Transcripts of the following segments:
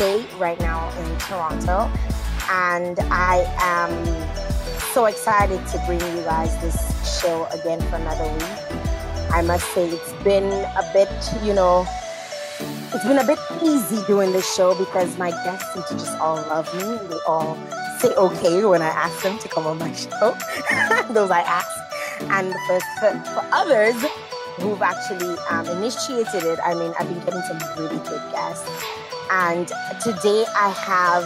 right now in Toronto. And I am so excited to bring you guys this show again for another week. I must say it's been a bit, you know, it's been a bit easy doing this show because my guests seem to just all love me. They all say okay when I ask them to come on my show. Those I ask. And for, for others who've actually um, initiated it, I mean, I've been getting some really good guests. And today I have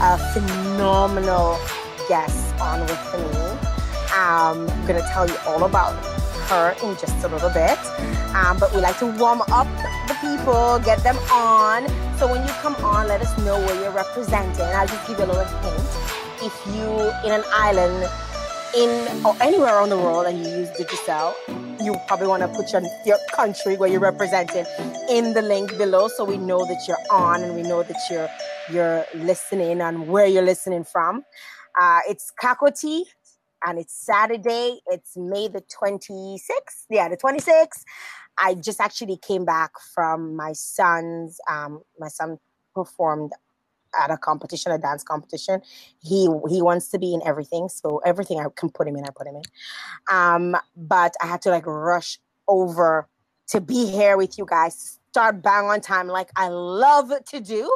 a phenomenal guest on with me. Um, I'm going to tell you all about her in just a little bit. Um, but we like to warm up the people, get them on. So when you come on, let us know where you're representing. I'll just give you a little hint. If you in an island in or anywhere around the world and you use Digicel, you probably want to put your, your country where you're representing in the link below so we know that you're on and we know that you're you're listening and where you're listening from. Uh, it's Kakoti and it's Saturday. It's May the 26th. Yeah, the 26th. I just actually came back from my son's, um, my son performed at a competition, a dance competition. He he wants to be in everything, so everything I can put him in, I put him in. Um, but I had to like rush over to be here with you guys, start bang on time, like I love to do.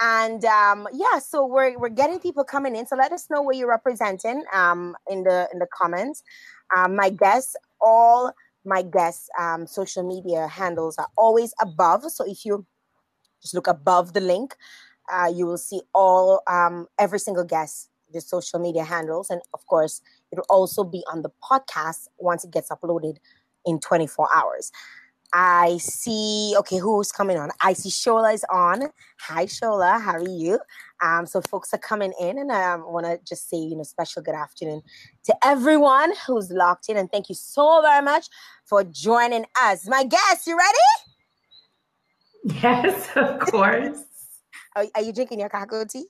And um, yeah, so we're we're getting people coming in. So let us know where you're representing um, in the in the comments. Um, my guests, all my guests' um, social media handles are always above. So if you just look above the link, uh, you will see all um, every single guest the social media handles, and of course, it will also be on the podcast once it gets uploaded in 24 hours. I see, okay, who's coming on? I see Shola is on. Hi, Shola, how are you? Um, so folks are coming in, and I um, want to just say, you know, special good afternoon to everyone who's locked in, and thank you so very much for joining us. My guest, you ready? Yes, of course. Are, are, you drinking your kakao tea?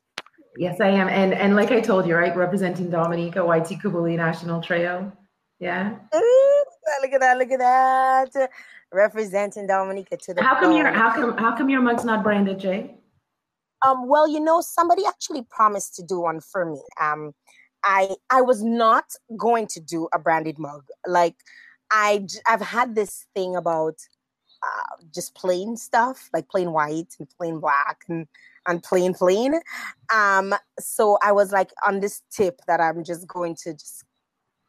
Yes, I am, and and like I told you, right, representing Dominica Waitukubuli National Trail. Yeah. Ooh, look at that! Look at that! representing Dominica to the. How come your how come how come your mug's not branded, Jay? Um, well, you know, somebody actually promised to do one for me. Um, I I was not going to do a branded mug. Like, I I've had this thing about uh, just plain stuff, like plain white and plain black and and plain plain. Um, so I was like on this tip that I'm just going to just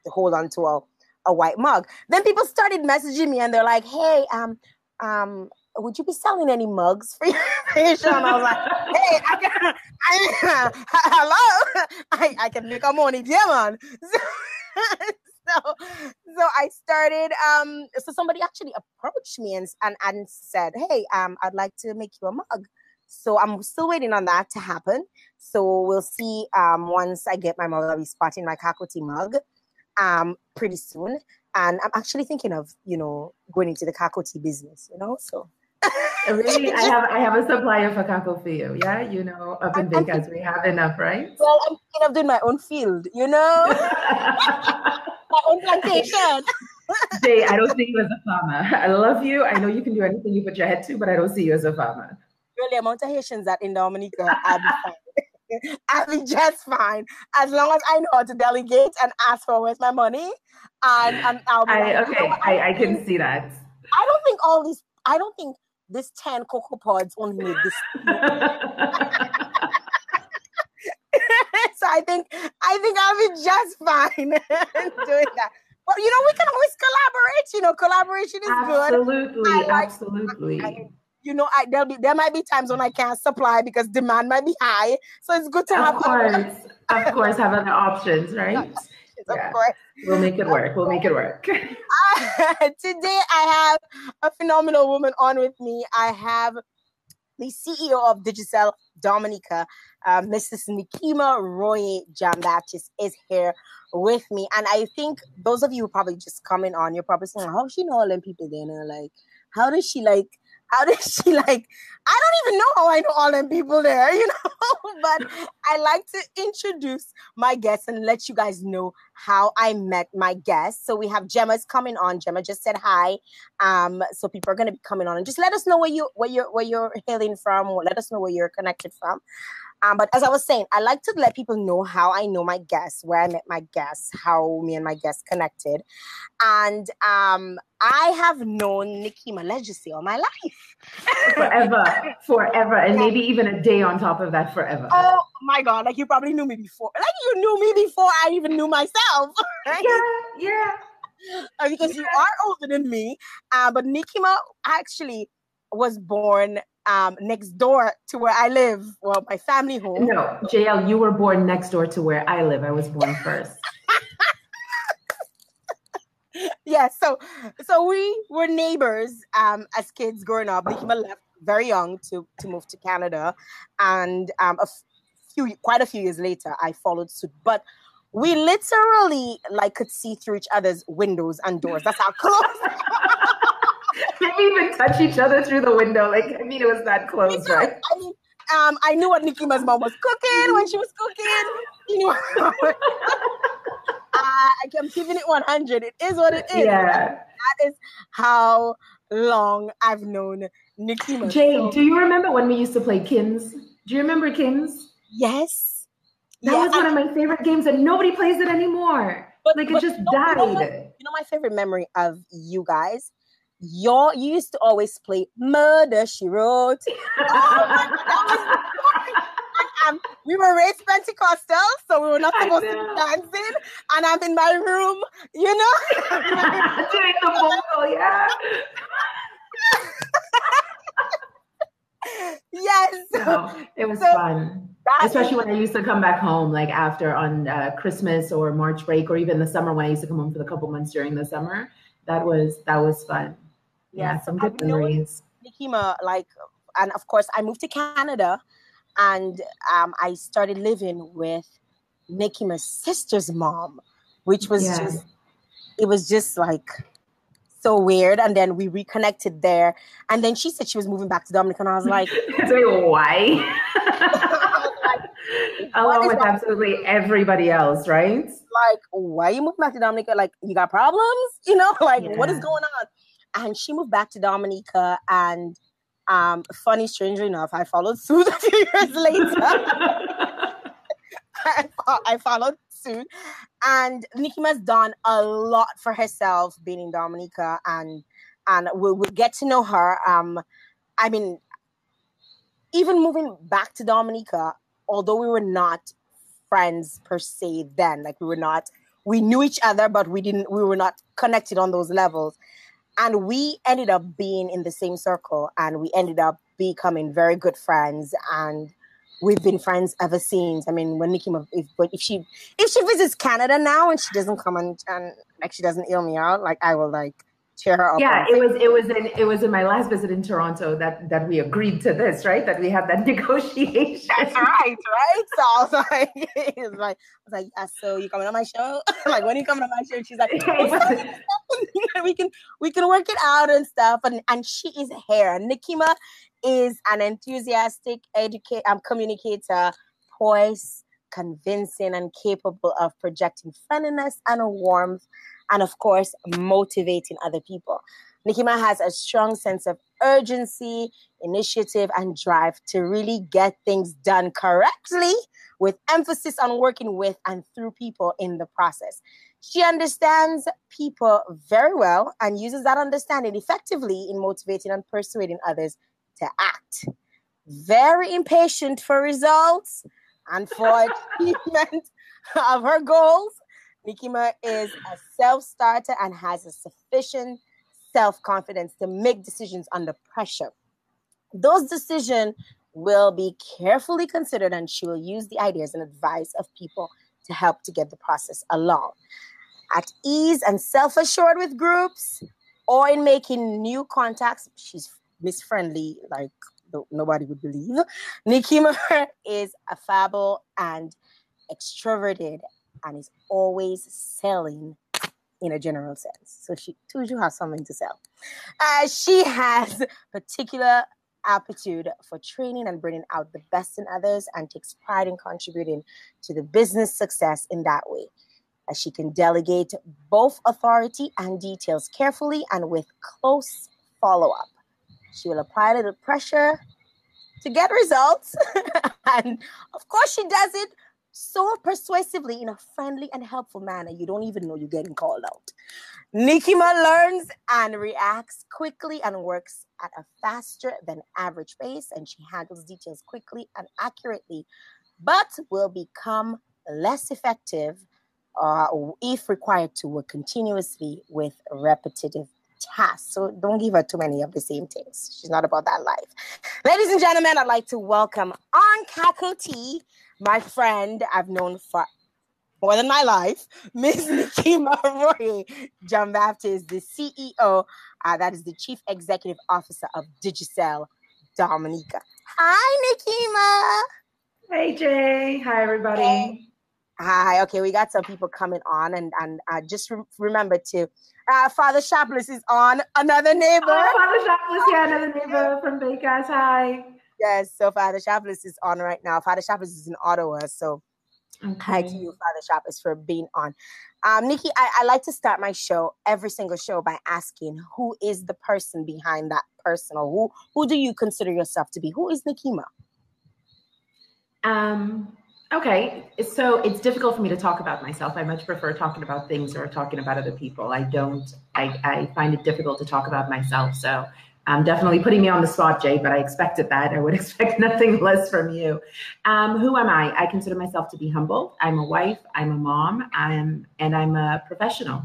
hold on to a a white mug. Then people started messaging me and they're like, hey, um, um, would you be selling any mugs for your patient? I was like, hey, I can, I, hello, I, I can make a money, yeah, man. So, so, so I started. Um, so somebody actually approached me and, and and said, hey, um, I'd like to make you a mug. So I'm still waiting on that to happen. So we'll see. Um, once I get my mug, I'll be spotting my Kakoti mug um, pretty soon. And I'm actually thinking of, you know, going into the kako tea business, you know, so. really, I have I have a supplier for kako for you. Yeah, you know, up in Vieille Case we have enough, right? Well, I'm thinking of doing my own field, you know, my. Jay, I don't see you as a farmer. I love you. I know you can do anything you put your head to, but I don't see you as a farmer. Really, amount of Haitians that in Dominica, I'll be fine. I'll be just fine as long as I know how to delegate and ask for where's my money. And, and I'll be I, like, okay, you know I, I, can see that. I don't think all these. I don't think this ten cocoa pods only need this. so I think I think I'll be just fine doing that. You know, we can always collaborate. You know, collaboration is absolutely, good. Absolutely, absolutely. I, you know, I, there'll be there might be times when I can't supply because demand might be high. So it's good to of have. Of course, of course, have other options, right? Yeah. Of course. We'll make it work. We'll make it work. uh, today I have a phenomenal woman on with me. I have the CEO of Digicel Dominica, uh, Mrs. Nikima Roy John Baptist is here with me. And I think those of you probably just coming on, you're probably saying, how she know all them people there? Like, how does she like how did she like? I don't even know how I know all them people there, you know. but I like to introduce my guests and let you guys know how I met my guests. So we have Gemma's coming on. Gemma just said hi. Um, so people are gonna be coming on and just let us know where you where you're where you're hailing from. Let us know where you're connected from. Um, but as I was saying, I like to let people know how I know my guests, where I met my guests, how me and my guests connected. And um, I have known Nikima Legacy all my life. forever, forever. And maybe even a day on top of that forever. Oh my God. Like you probably knew me before. Like you knew me before I even knew myself. Right? Yeah, yeah. Uh, because yeah. you are older than me. Uh, but Nikima actually was born um, next door to where I live. Well, my family home. No, JL, you were born next door to where I live. I was born first. yeah, so so we were neighbors um, as kids growing up. Nikima left very young to to move to Canada, and um, a few quite a few years later, I followed suit. But we literally like could see through each other's windows and doors. That's how close. Maybe even touch each other through the window. Like, I mean, it was that close, right? I mean, um, I knew what Nikima's mom was cooking when she was cooking. You know, uh, I'm giving it 100. It is what it is. Yeah. Right? That is how long I've known Nikima. Jane, so, do you remember when we used to play Kins? Do you remember Kins? Yes. That yeah, was one of my favorite games, and nobody plays it anymore. But, like it just died. You know, you know my favorite memory of you guys your you used to always play Murder She Wrote. Oh um, we were raised Pentecostal, so we were not supposed to be dancing. And I'm in my room, you know, doing the vocal, yeah. yes. No, it was so, fun. Especially when I used to come back home, like after on uh, Christmas or March break, or even the summer when I used to come home for the couple months during the summer. That was that was fun yeah, some good memories. Nikima, like, and of course, I moved to Canada, and um, I started living with Nikima's sister's mom, which was yeah. just, it was just like so weird. And then we reconnected there, and then she said she was moving back to Dominica, and I was like, why? Along with absolutely everybody else, right? Like, why are you moving back to Dominica? Like, you got problems? You know, like, yeah. what is going on? And she moved back to Dominica. And um, funny, strangely enough, I followed suit a few years later. I, I, followed suit, and Nikima's done a lot for herself being in Dominica, and and we'll, we'll get to know her. Um, I mean, even moving back to Dominica, although we were not friends per se then, like we were not, we knew each other, but we didn't, we were not connected on those levels and we ended up being in the same circle and we ended up becoming very good friends and we've been friends ever since. I mean when nikki if, if she if she visits canada now and she doesn't come and, and like she doesn't ill me out like i will like up. Yeah, it was it was in it was in my last visit in Toronto that that we agreed to this, right? That we had that negotiation. That's right, right? So I was like, was like, I was like, yeah, so you coming on my show? like, when are you coming on my show? And she's like, we can we can work it out and stuff. And and she is here. Nikima is an enthusiastic educate um, communicator, poised, convincing, and capable of projecting friendliness and warmth and of course, motivating other people. Nikima has a strong sense of urgency, initiative, and drive to really get things done correctly with emphasis on working with and through people in the process. She understands people very well and uses that understanding effectively in motivating and persuading others to act. Very impatient for results and for achievement of her goals Nikima is a self starter and has a sufficient self confidence to make decisions under pressure. Those decisions will be carefully considered, and she will use the ideas and advice of people to help to get the process along. At ease and self assured with groups or in making new contacts, she's miss friendly, like nobody would believe. Nikima is affable and extroverted and is always selling in a general sense. So she Tuju has something to sell. Uh, she has particular aptitude for training and bringing out the best in others and takes pride in contributing to the business success in that way. As she can delegate both authority and details carefully and with close follow up. She will apply a little pressure to get results. and of course, she does it so persuasively in a friendly and helpful manner, you don't even know you're getting called out. Nikima learns and reacts quickly and works at a faster than average pace, and she handles details quickly and accurately, but will become less effective uh, if required to work continuously with repetitive tasks. So don't give her too many of the same things. She's not about that life. Ladies and gentlemen, I'd like to welcome on Kakoti, my friend I've known for more than my life, Miss Nikima Roy John Baptist, the CEO, uh, that is the Chief Executive Officer of Digicel Dominica. Hi, Nikima. Hey, Jay. Hi, everybody. Hey. Hi. Okay, we got some people coming on, and and uh, just re- remember to uh, Father Shapless is on. Another neighbor. Oh, Father Shapless, yeah, another neighbor from Vieille Case. Hi. Yes, so Father Shapless is on right now. Father Shapless is in Ottawa, so okay. hi to you, Father Shapless, for being on. Um, Nikki, I, I like to start my show, every single show, by asking who is the person behind that person, or who who do you consider yourself to be? Who is Nikima? Um, Okay, so it's difficult for me to talk about myself. I much prefer talking about things or talking about other people. I don't. I, I find it difficult to talk about myself. So um, definitely putting me on the spot, Jay. But I expected that. I would expect nothing less from you. Um, who am I? I consider myself to be humble. I'm a wife. I'm a mom. I'm and I'm a professional.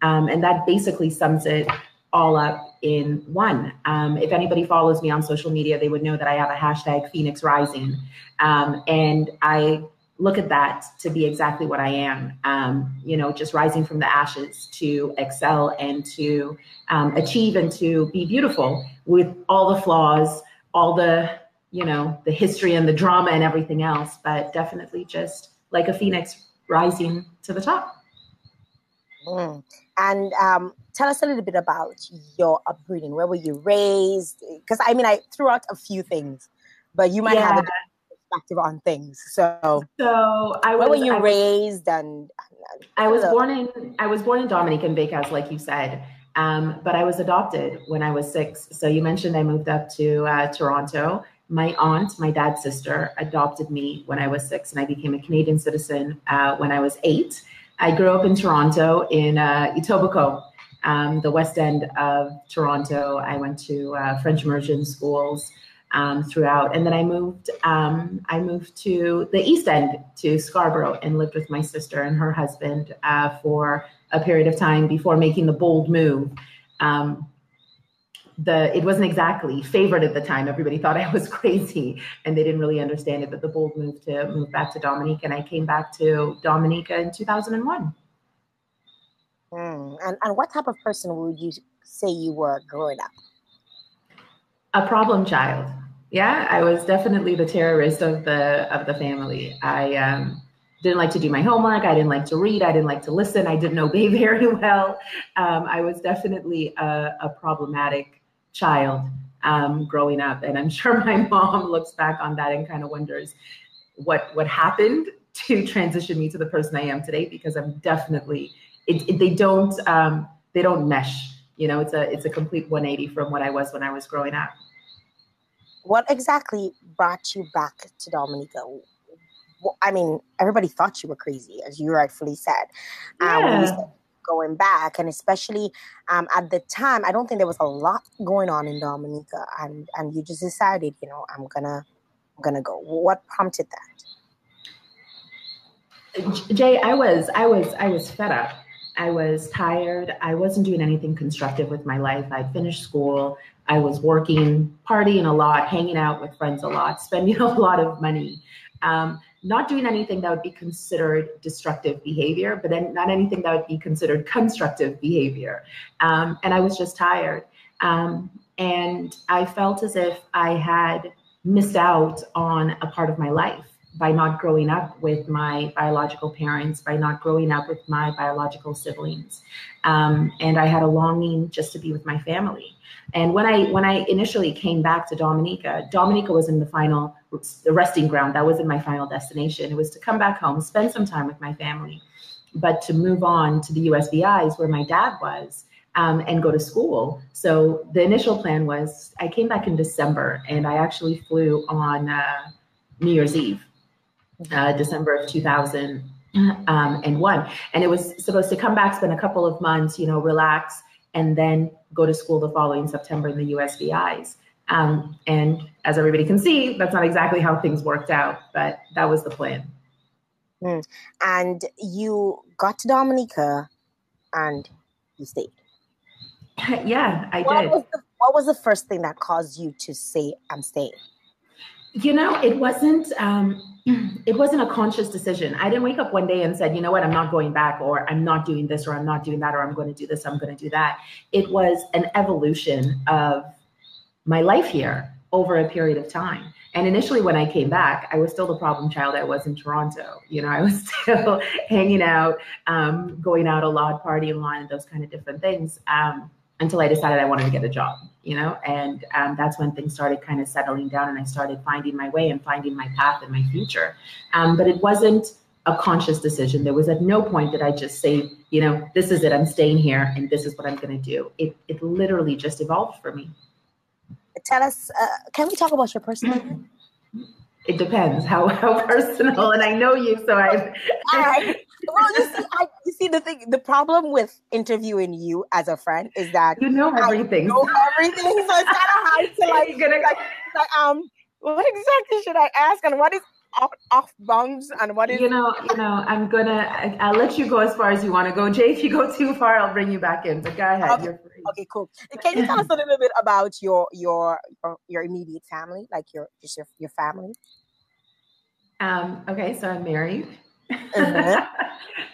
Um, and that basically sums it all up in one. Um, if anybody follows me on social media, they would know that I have a hashtag Phoenix Rising. Um, and I look at that to be exactly what I am, um, you know, just rising from the ashes to excel and to um, achieve and to be beautiful with all the flaws, all the, you know, the history and the drama and everything else, but definitely just like a phoenix rising to the top. Mm. And um, tell us a little bit about your upbringing. Where were you raised? Because I mean, I threw out a few things, but you might yeah. have a perspective on things. So, so I was, where were you I raised? and, and I was born in I was born in Dominican Vieille Case, like you said. Um, but I was adopted when I was six. So you mentioned I moved up to uh, Toronto. My aunt, my dad's sister, adopted me when I was six, and I became a Canadian citizen uh, when I was eight. I grew up in Toronto in uh, Etobicoke, um, the west end of Toronto. I went to uh, French immersion schools um, throughout, and then I moved. Um, I moved to the east end to Scarborough and lived with my sister and her husband uh, for a period of time before making the bold move. Um, the it wasn't exactly favored at the time. Everybody thought I was crazy, and they didn't really understand it. But the bold move to move back to Dominica, and I came back to Dominica in 2001. Mm. And and what type of person would you say you were growing up? A problem child. Yeah, I was definitely the terrorist of the of the family. I um, didn't like to do my homework. I didn't like to read. I didn't like to listen. I didn't obey very well. Um, I was definitely a, a problematic child um, growing up. And I'm sure my mom looks back on that and kind of wonders what what happened to transition me to the person I am today because I'm definitely it, it, they don't um, they don't mesh. You know, it's a it's a complete 180 from what I was when I was growing up. What exactly brought you back to Dominica? I mean, everybody thought you were crazy, as you rightfully said. Yeah. Um, going back, and especially um, at the time, I don't think there was a lot going on in Dominica, and and you just decided, you know, I'm gonna I'm gonna go. What prompted that? Jay, I was I was I was fed up. I was tired. I wasn't doing anything constructive with my life. I finished school. I was working, partying a lot, hanging out with friends a lot, spending a lot of money. Um, not doing anything that would be considered destructive behavior, but then not anything that would be considered constructive behavior. Um, and I was just tired. Um, and I felt as if I had missed out on a part of my life by not growing up with my biological parents, by not growing up with my biological siblings. Um, and I had a longing just to be with my family. And when I when I initially came back to Dominica, Dominica was in the final the resting ground. That was in my final destination. It was to come back home, spend some time with my family, but to move on to the USVI's where my dad was. Um, and go to school. So the initial plan was I came back in December and I actually flew on uh, New Year's Eve, uh, December of 2001. Um, and it was supposed to come back, spend a couple of months, you know, relax, and then go to school the following September in the USVI's. Um, and as everybody can see, that's not exactly how things worked out, but that was the plan. Mm. And you got to Dominica and you stayed. yeah, I what did. Was the, what was the first thing that caused you to say, I'm staying? You know, it wasn't um, it wasn't a conscious decision. I didn't wake up one day and said, you know what, I'm not going back, or I'm not doing this, or I'm not doing that, or I'm going to do this, I'm going to do that. It was an evolution of my life here over a period of time. And initially, when I came back, I was still the problem child I was in Toronto. You know, I was still hanging out, um, going out a lot, partying a lot, and those kind of different things. Um, until I decided I wanted to get a job, you know, and um, that's when things started kind of settling down and I started finding my way and finding my path and my future. Um, but it wasn't a conscious decision. There was at no point that I just say, you know, this is it, I'm staying here and this is what I'm going to do. It, it literally just evolved for me. Tell us, uh, can we talk about your personal? It depends how, how personal, and I know you, so I. All right. Well, you see, I, see the thing. The problem with interviewing you as a friend is that you know everything. I know everything, so it's kind of hard to like, gonna, like, like, um, what exactly should I ask, and what is off, off bounds, and what is? You know, you know, I'm gonna. I, will let you go as far as you want to go, Jay. If you go too far, I'll bring you back in. But go ahead. Okay. okay, cool. Can you tell us a little bit about your your your, your immediate family, like your just your your family? Um, okay, so I'm married.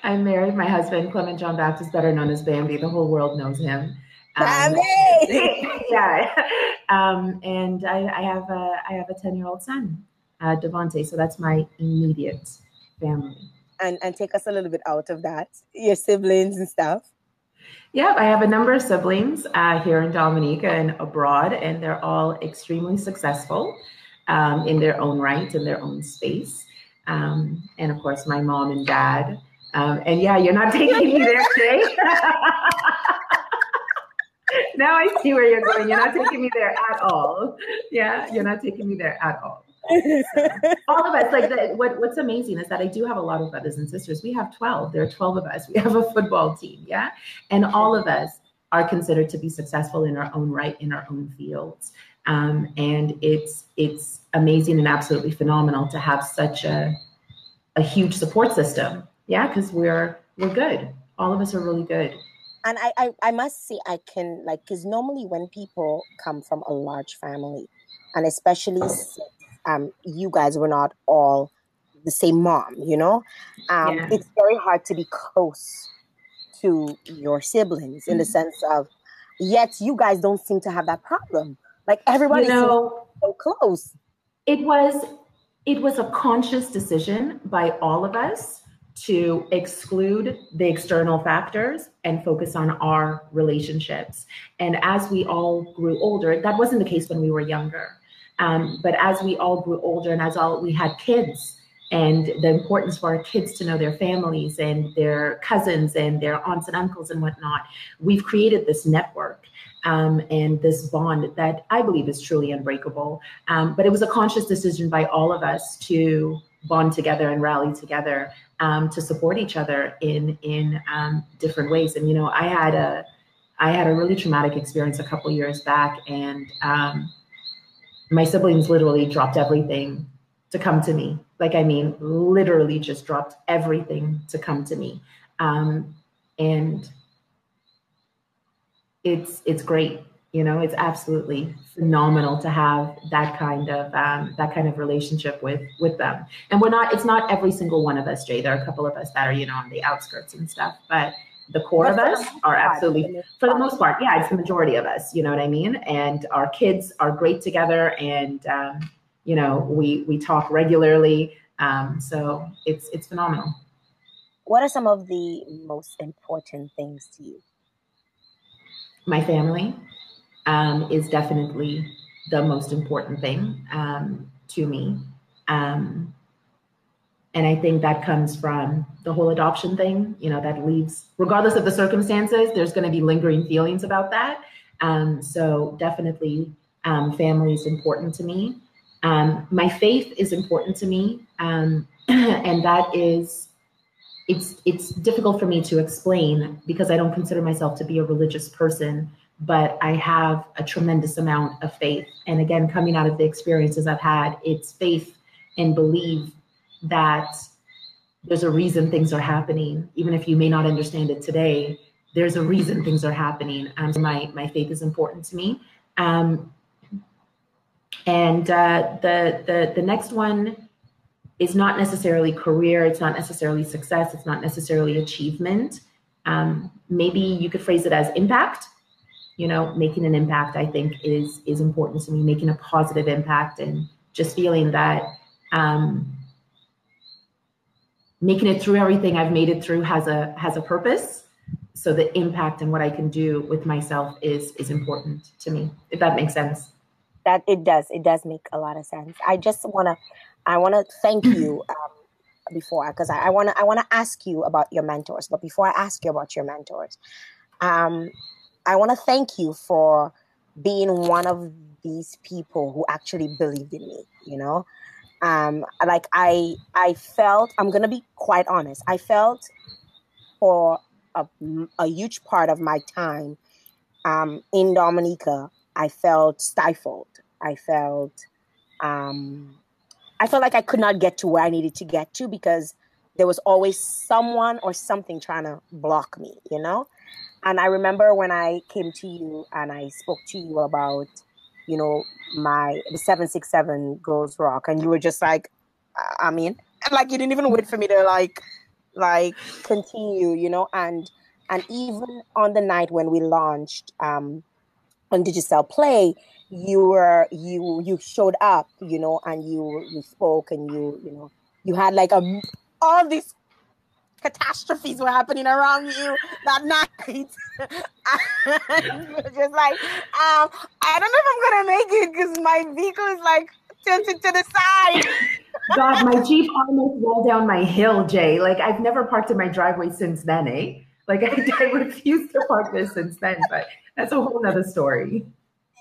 I'm married. My husband, Clement John Baptist, better known as Bambi. The whole world knows him. Um, Bambi. yeah. Um, and I, I, have a I have a ten year old son, uh, Devonte. So that's my immediate family. And and take us a little bit out of that. Your siblings and stuff. Yeah, I have a number of siblings uh, here in Dominica and abroad, and they're all extremely successful um, in their own right, in their own space. Um, and of course, my mom and dad. Um, and yeah, you're not taking me there, Jay. now I see where you're going. You're not taking me there at all. Yeah, you're not taking me there at all. So, all of us, like the, what, what's amazing is that I do have a lot of brothers and sisters. We have 12. There are 12 of us. We have a football team. Yeah. And all of us are considered to be successful in our own right, in our own fields. Um, and it's it's amazing and absolutely phenomenal to have such a a huge support system. Yeah, because we're we're good. All of us are really good. And I, I, I must say I can like because normally when people come from a large family, and especially um you guys were not all the same mom, you know, um, yeah. it's very hard to be close to your siblings in the mm-hmm. sense of yet you guys don't seem to have that problem like everybody you know, so close. It was it was a conscious decision by all of us to exclude the external factors and focus on our relationships. And as we all grew older, that wasn't the case when we were younger. Um, but as we all grew older and as all we had kids, and the importance for our kids to know their families and their cousins and their aunts and uncles and whatnot, we've created this network um, and this bond that I believe is truly unbreakable. Um, but it was a conscious decision by all of us to bond together and rally together um, to support each other in in um, different ways. And you know, I had a I had a really traumatic experience a couple years back, and um, my siblings literally dropped everything to come to me. Like I mean, literally just dropped everything to come to me. Um, and it's it's great you know it's absolutely phenomenal to have that kind of um, that kind of relationship with with them and we're not it's not every single one of us jay there are a couple of us that are you know on the outskirts and stuff but the core of us are absolutely for the most part yeah it's the majority of us you know what i mean and our kids are great together and um, you know we we talk regularly Um, so it's it's phenomenal. What are some of the most important things to you? My family um, is definitely the most important thing um, to me. Um, and I think that comes from the whole adoption thing, you know, that leaves, regardless of the circumstances, there's going to be lingering feelings about that. Um, so definitely um, family is important to me. Um, my faith is important to me. Um, and that is, it's, it's difficult for me to explain because I don't consider myself to be a religious person, but I have a tremendous amount of faith. And again, coming out of the experiences I've had, it's faith and believe that there's a reason things are happening, even if you may not understand it today. There's a reason things are happening. Um, so my my faith is important to me. Um, and uh, the the the next one is not necessarily career. It's not necessarily success. It's not necessarily achievement. Um, maybe you could phrase it as impact. You know, making an impact. I think is is important to me. Making a positive impact and just feeling that um, making it through everything I've made it through has a has a purpose. So the impact and what I can do with myself is is important to me. If that makes sense. That it does. It does make a lot of sense. I just wanna I wanna thank you um, before because I, I wanna I wanna ask you about your mentors. But before I ask you about your mentors, um, I wanna thank you for being one of these people who actually believed in me. You know, um like i i felt i'm gonna be quite honest i felt for a, a huge part of my time um in dominica i felt stifled i felt um i felt like i could not get to where i needed to get to because there was always someone or something trying to block me you know? And i remember when i came to you and i spoke to you about you know, my the 767 Girls Rock, and you were just like, I mean, like you didn't even wait for me to like like continue, you know, and and even on the night when we launched um on Digicel Play, you were you you showed up, you know, and you you spoke and you you know you had like a all these catastrophes were happening around you that night. just like, um, I don't know if I'm gonna make it because my vehicle is like tilted to the side. God, my Jeep almost rolled down my hill, Jay. Like I've never parked in my driveway since then, eh? Like I, I refuse to park there since then, but that's a whole nother story.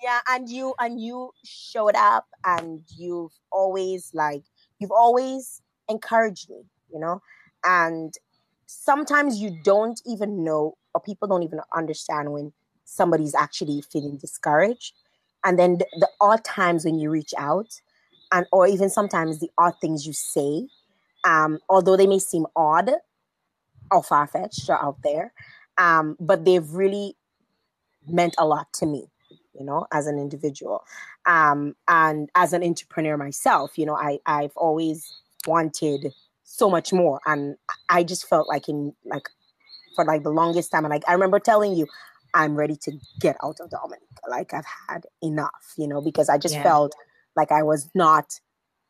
Yeah, and you and you showed up and you've always like you've always encouraged me, you know, and sometimes you don't even know or people don't even understand when somebody's actually feeling discouraged. And then the, the odd times when you reach out and or even sometimes the odd things you say um, although they may seem odd or far-fetched or out there um, but they've really meant a lot to me you know as an individual um, and as an entrepreneur myself you know I, i've always wanted so much more. And I just felt like in like for like the longest time, and like I remember telling you, I'm ready to get out of Dominica. Like I've had enough, you know, because I just yeah. felt like I was not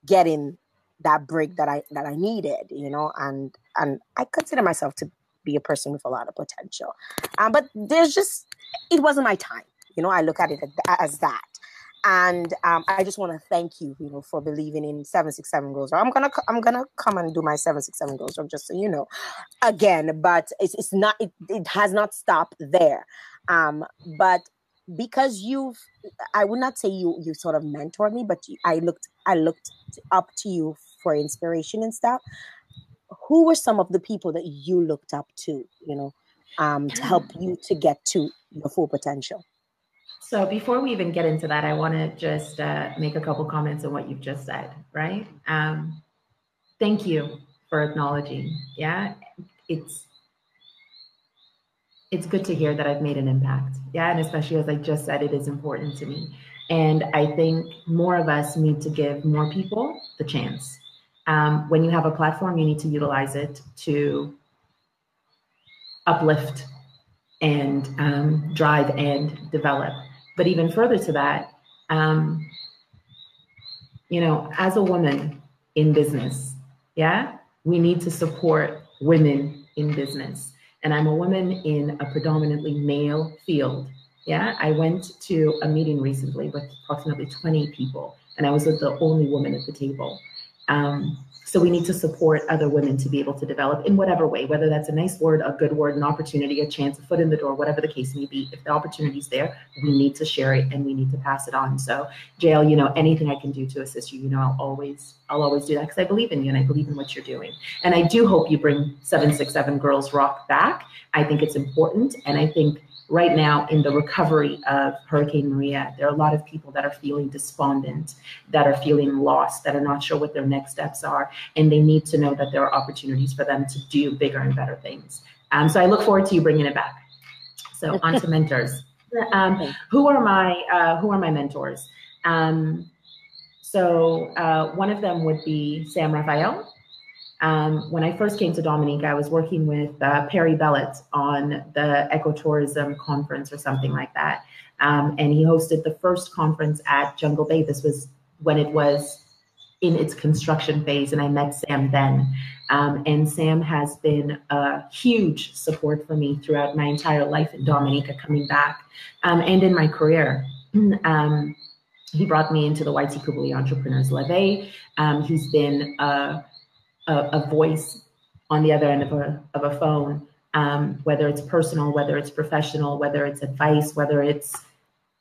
getting that break that I that I needed, you know, and and I consider myself to be a person with a lot of potential. Um, but there's just it wasn't my time, you know. I look at it as that, and um, I just want to thank you, you know, for believing in seven six seven goals. I'm gonna I'm gonna come and do my seven six seven goals, just so you know, again. But it's it's not it, it has not stopped there, um, but because you've I would not say you you sort of mentored me, but you, I looked I looked up to you for inspiration and stuff. Who were some of the people that you looked up to, you know, um, to help you to get to your full potential? So before we even get into that, I want to just uh, make a couple comments on what you've just said, right? Um, thank you for acknowledging. Yeah, it's it's good to hear that I've made an impact. Yeah, and especially as I just said, it is important to me. And I think more of us need to give more people the chance. Um, when you have a platform, you need to utilize it to uplift and um, drive and develop. But even further to that, um, you know, as a woman in business, Yeah, we need to support women in business. And I'm a woman in a predominantly male field. Yeah, I went to a meeting recently with approximately 20 people, and I was the only woman at the table. Um, so we need to support other women to be able to develop in whatever way, whether that's a nice word, a good word, an opportunity, a chance, a foot in the door, whatever the case may be. If the opportunity is there, we need to share it and we need to pass it on. So, JL, you know, anything I can do to assist you, you know, I'll always, I'll always do that because I believe in you and I believe in what you're doing. And I do hope you bring 767 Girls Rock back. I think it's important. And I think right now in the recovery of Hurricane Maria, there are a lot of people that are feeling despondent, that are feeling lost, that are not sure what their next steps are, and they need to know that there are opportunities for them to do bigger and better things. Um, so I look forward to you bringing it back. So on to mentors. Um, who are my uh, who are my mentors? Um, so uh, one of them would be Sam Raphael. Um, when I first came to Dominica, I was working with uh, Perry Bellet on the ecotourism conference or something like that. Um, and he hosted the first conference at Jungle Bay. This was when it was in its construction phase, and I met Sam then. Um, and Sam has been a huge support for me throughout my entire life in Dominica, coming back, um, and in my career. Um, he brought me into the YT Kubuli Entrepreneurs Levee. Um, he's been a a, a voice on the other end of a, of a phone, um, whether it's personal, whether it's professional, whether it's advice, whether it's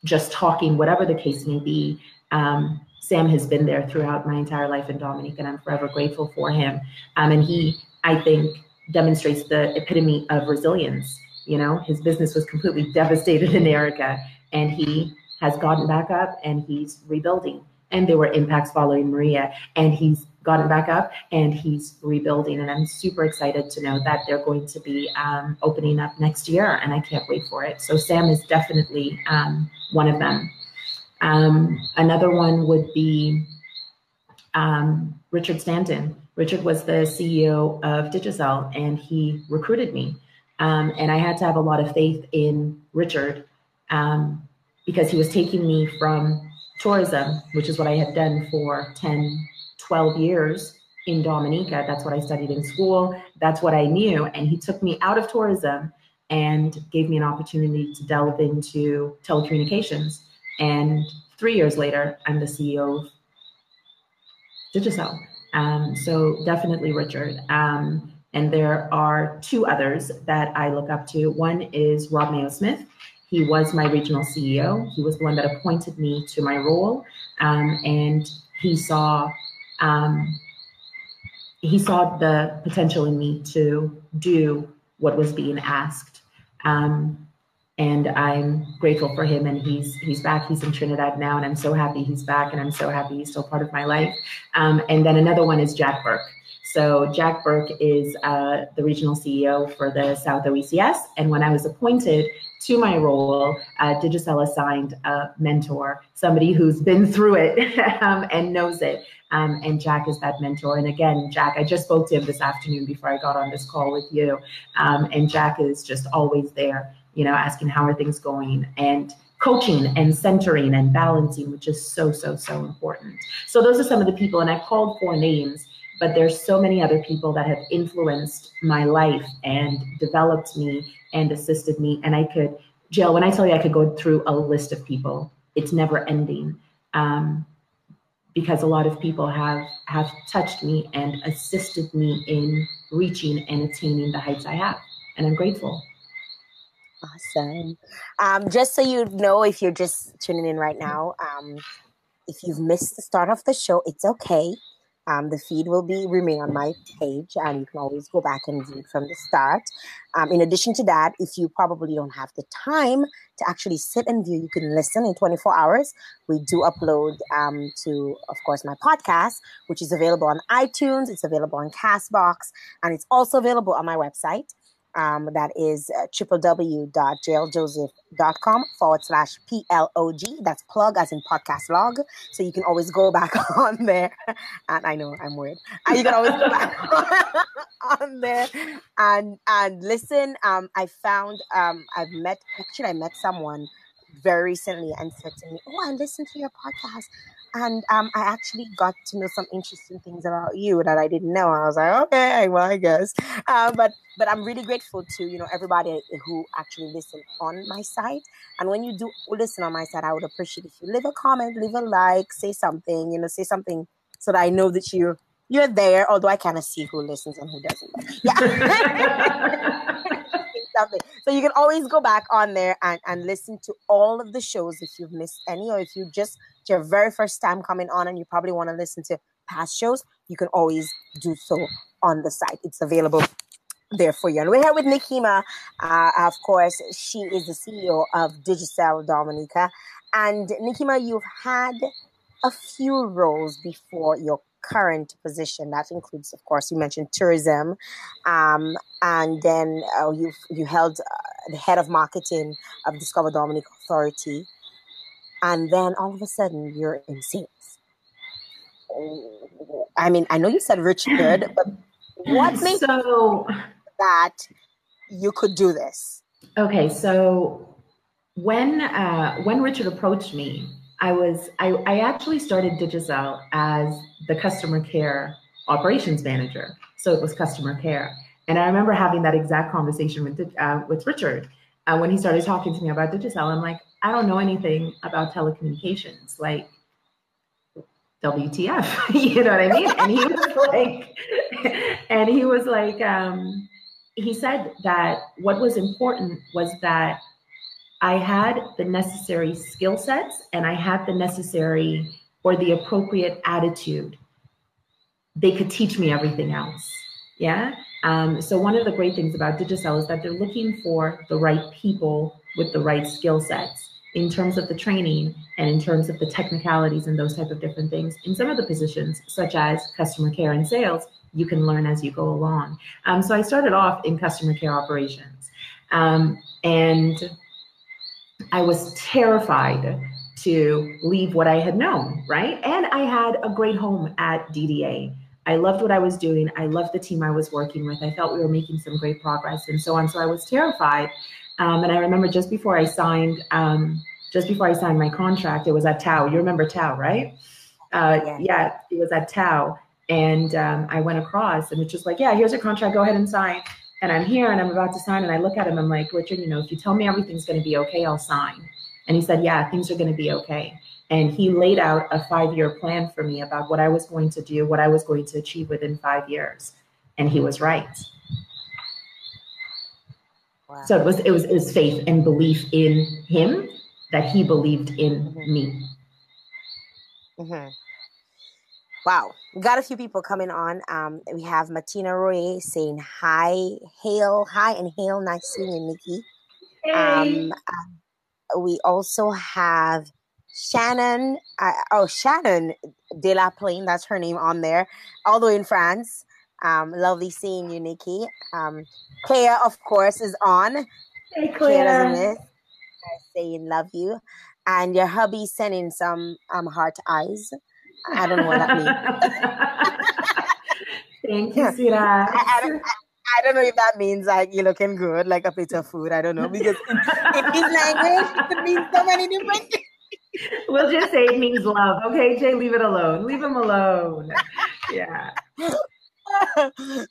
just talking, whatever the case may be. Um, Sam has been there throughout my entire life in Dominique, and I'm forever grateful for him. Um, and he, I think, demonstrates the epitome of resilience. You know, his business was completely devastated in Erika, and he has gotten back up and he's rebuilding. And there were impacts following Maria, and he's gotten back up and he's rebuilding. And I'm super excited to know that they're going to be um, opening up next year, and I can't wait for it. So Sam is definitely um, one of them. Um, another one would be um, Richard Stanton. Richard was the CEO of Digicel, and he recruited me. Um, and I had to have a lot of faith in Richard um, because he was taking me from tourism, which is what I had done for 10, 12 years in Dominica. That's what I studied in school. That's what I knew. And he took me out of tourism and gave me an opportunity to delve into telecommunications. And three years later, I'm the CEO of Digicel. Um, so definitely Richard. Um, and there are two others that I look up to. One is Rob Mayo Smith. He was my regional CEO. He was the one that appointed me to my role. Um, and he saw um, he saw the potential in me to do what was being asked. Um, and I'm grateful for him. And he's he's back. He's in Trinidad now, and I'm so happy he's back. And I'm so happy he's still part of my life. Um, and then another one is Jack Burke. So Jack Burke is uh, the regional CEO for the South OECS. And when I was appointed to my role, uh, Digicel assigned a mentor, somebody who's been through it um, and knows it. Um, and Jack is that mentor. And again, Jack, I just spoke to him this afternoon before I got on this call with you. Um, and Jack is just always there, you know, asking how are things going and coaching and centering and balancing, which is so, so, so important. So those are some of the people, and I've called four names, but there's so many other people that have influenced my life and developed me and assisted me. And I could, Jill, when I tell you I could go through a list of people, it's never ending. Um, because a lot of people have have touched me and assisted me in reaching and attaining the heights I have, and I'm grateful. Awesome. Um, just so you know, if you're just tuning in right now, um, if you've missed the start of the show, it's okay. Um, the feed will be remain on my page, and you can always go back and view it from the start. Um, in addition to that, if you probably don't have the time to actually sit and view, you can listen in 24 hours. We do upload um, to, of course, my podcast, which is available on iTunes. It's available on Castbox, and it's also available on my website. Um, that is uh, www.jailjoseph.com forward slash PLOG. That's plug as in podcast log. So you can always go back on there. And I know I'm weird. And you can always go back on there and and listen. Um, I found um, I've met actually I met someone very recently and said to me, "Oh, I listened to your podcast. And um, I actually got to know some interesting things about you that I didn't know. I was like, okay, well, I guess. Uh, but but I'm really grateful to you know everybody who actually listen on my site. And when you do listen on my site, I would appreciate if you leave a comment, leave a like, say something, you know, say something so that I know that you you're there. Although I kind of see who listens and who doesn't. Yeah. something. So you can always go back on there and, and listen to all of the shows if you've missed any, or if you just it's your very first time coming on and you probably want to listen to past shows, you can always do so on the site. It's available there for you. And we're here with Nikima. Uh, of course, she is the CEO of Digicel Dominica. And Nikima, you've had a few roles before your current position. That includes, of course, you mentioned tourism, um, and then uh, you you held uh, the head of marketing of Discover Dominica Authority, and then all of a sudden you're in sales. I mean, I know you said rich kid, but what made so that you could do this? Okay, so when uh, when Richard approached me, I was I, I actually started Digicel as the customer care operations manager. So it was customer care. And I remember having that exact conversation with uh, with Richard uh, when he started talking to me about Digicel. I'm like, I don't know anything about telecommunications. Like, WTF? you know what I mean? And he was like, and he was like, um, he said that what was important was that I had the necessary skill sets and I had the necessary or the appropriate attitude. They could teach me everything else. Yeah. Um, so one of the great things about Digicel is that they're looking for the right people with the right skill sets in terms of the training and in terms of the technicalities and those type of different things. In some of the positions, such as customer care and sales, you can learn as you go along. Um, so I started off in customer care operations, um, and I was terrified to leave what I had known, right? And I had a great home at DDA. I loved what I was doing. I loved the team I was working with. I felt we were making some great progress and so on. So I was terrified. Um, and I remember just before I signed, um, just before I signed my contract, it was at Tao. You remember Tao, right? Uh, yeah. yeah, it was at Tao. And um, I went across and it's just like, yeah, here's your contract. Go ahead and sign. And I'm here and I'm about to sign. And I look at him. I'm like, Richard, you know, if you tell me everything's going to be okay, I'll sign. And he said, yeah, things are going to be okay. And he laid out a five year plan for me about what I was going to do, what I was going to achieve within five years. And he was right. Wow. So it was, it was it was faith and belief in him that he believed in mm-hmm. me. Mm-hmm. Wow, we got a few people coming on. Um, we have Martina Roy saying hi, hail, hi, and hail. Nice seeing you, Nikki. Hey. Um, uh, we also have Shannon. Uh, oh, Shannon De La Plaine. That's her name on there, all the way in France. Um, lovely seeing you, Nikki. Um, Kaya, of course, is on. Hey, Claire. Saying love you. And your hubby sending some um, heart eyes. I don't know what that means. Thank you, sweetheart. I, I, don't, I, I, don't know if that means like you're looking good, like a plate of food. I don't know because in, in his language it could mean so many different things. We'll just say it means love. Okay, Jay, leave it alone. Leave him alone. Yeah.